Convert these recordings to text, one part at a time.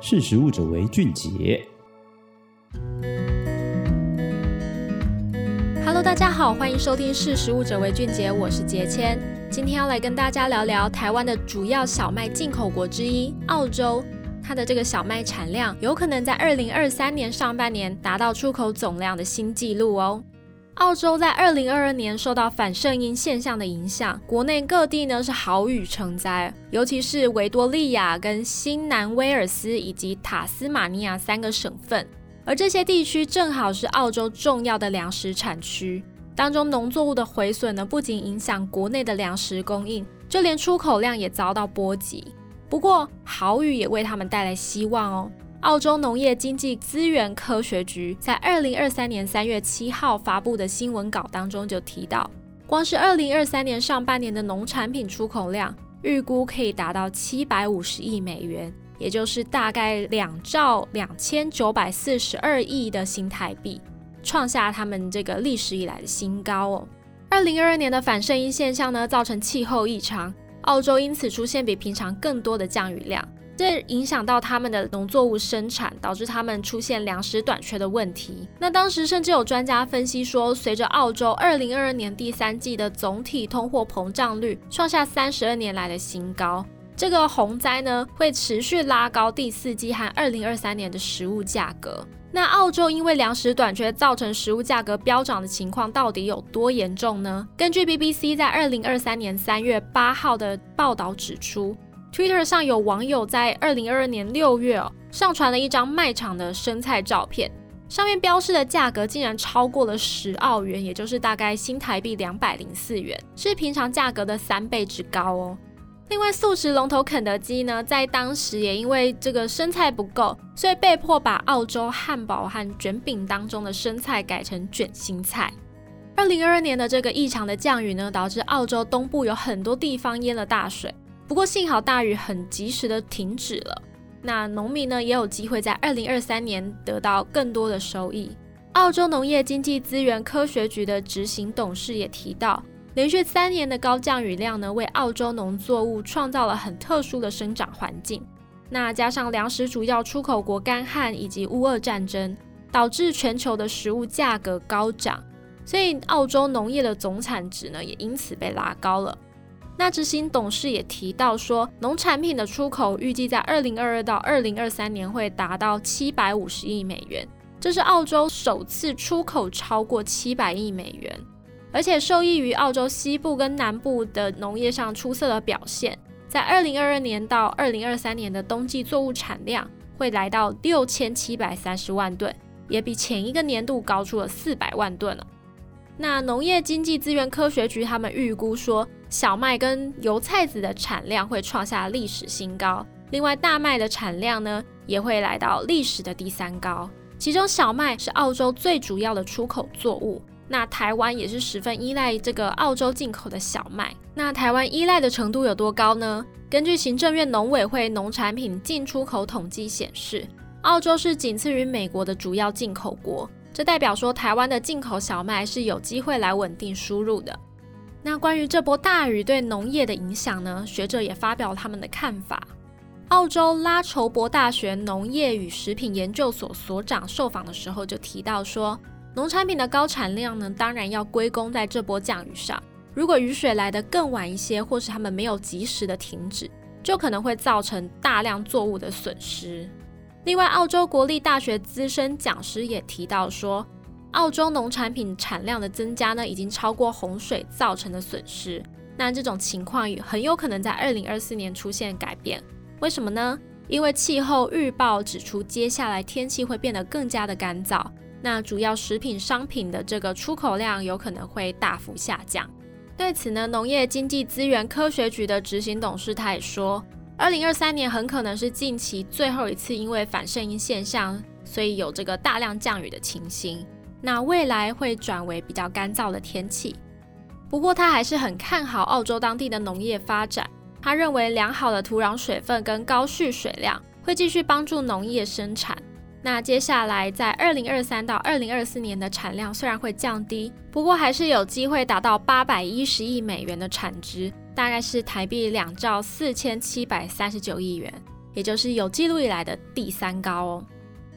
识食物者为俊杰。Hello，大家好，欢迎收听《识食物者为俊杰》，我是杰谦。今天要来跟大家聊聊台湾的主要小麦进口国之一澳洲，它的这个小麦产量有可能在二零二三年上半年达到出口总量的新纪录哦。澳洲在二零二二年受到反圣婴现象的影响，国内各地呢是豪雨成灾，尤其是维多利亚跟新南威尔斯以及塔斯马尼亚三个省份，而这些地区正好是澳洲重要的粮食产区。当中农作物的毁损呢，不仅影响国内的粮食供应，就连出口量也遭到波及。不过豪雨也为他们带来希望哦。澳洲农业经济资源科学局在二零二三年三月七号发布的新闻稿当中就提到，光是二零二三年上半年的农产品出口量预估可以达到七百五十亿美元，也就是大概两兆两千九百四十二亿的新台币，创下他们这个历史以来的新高哦。二零二二年的反圣婴现象呢，造成气候异常，澳洲因此出现比平常更多的降雨量。这影响到他们的农作物生产，导致他们出现粮食短缺的问题。那当时甚至有专家分析说，随着澳洲2022年第三季的总体通货膨胀率创下32年来的新高，这个洪灾呢会持续拉高第四季和2023年的食物价格。那澳洲因为粮食短缺造成食物价格飙涨的情况到底有多严重呢？根据 BBC 在2023年3月8号的报道指出。Twitter 上有网友在二零二二年六月哦，上传了一张卖场的生菜照片，上面标示的价格竟然超过了十澳元，也就是大概新台币两百零四元，是平常价格的三倍之高哦。另外，素食龙头肯德基呢，在当时也因为这个生菜不够，所以被迫把澳洲汉堡和卷饼当中的生菜改成卷心菜。二零二二年的这个异常的降雨呢，导致澳洲东部有很多地方淹了大水。不过幸好大雨很及时的停止了，那农民呢也有机会在二零二三年得到更多的收益。澳洲农业经济资源科学局的执行董事也提到，连续三年的高降雨量呢，为澳洲农作物创造了很特殊的生长环境。那加上粮食主要出口国干旱以及乌俄战争，导致全球的食物价格高涨，所以澳洲农业的总产值呢也因此被拉高了。那执行董事也提到说，农产品的出口预计在二零二二到二零二三年会达到七百五十亿美元，这是澳洲首次出口超过七百亿美元，而且受益于澳洲西部跟南部的农业上出色的表现，在二零二二年到二零二三年的冬季作物产量会来到六千七百三十万吨，也比前一个年度高出了四百万吨了。那农业经济资源科学局他们预估说，小麦跟油菜籽的产量会创下历史新高，另外大麦的产量呢也会来到历史的第三高。其中小麦是澳洲最主要的出口作物，那台湾也是十分依赖这个澳洲进口的小麦。那台湾依赖的程度有多高呢？根据行政院农委会农产品进出口统计显示，澳洲是仅次于美国的主要进口国。这代表说，台湾的进口小麦是有机会来稳定输入的。那关于这波大雨对农业的影响呢？学者也发表他们的看法。澳洲拉筹伯大学农业与食品研究所所长受访的时候就提到说，农产品的高产量呢，当然要归功在这波降雨上。如果雨水来得更晚一些，或是他们没有及时的停止，就可能会造成大量作物的损失。另外，澳洲国立大学资深讲师也提到说，澳洲农产品产量的增加呢，已经超过洪水造成的损失。那这种情况很有可能在二零二四年出现改变。为什么呢？因为气候预报指出，接下来天气会变得更加的干燥，那主要食品商品的这个出口量有可能会大幅下降。对此呢，农业经济资源科学局的执行董事他也说。二零二三年很可能是近期最后一次因为反圣婴现象，所以有这个大量降雨的情形。那未来会转为比较干燥的天气。不过他还是很看好澳洲当地的农业发展。他认为良好的土壤水分跟高蓄水量会继续帮助农业生产。那接下来在二零二三到二零二四年的产量虽然会降低，不过还是有机会达到八百一十亿美元的产值。大概是台币两兆四千七百三十九亿元。也就是有记录以来的第三高哦。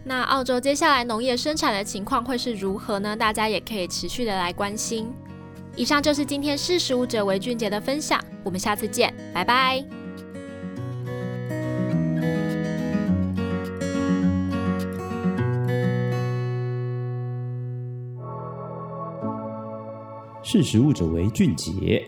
那澳洲接下来农业生产的情况会是如何呢？大家也可以持续的来关心。以上就是今天识食物者为俊杰的分享，我们下次见，拜拜。识食物者为俊杰。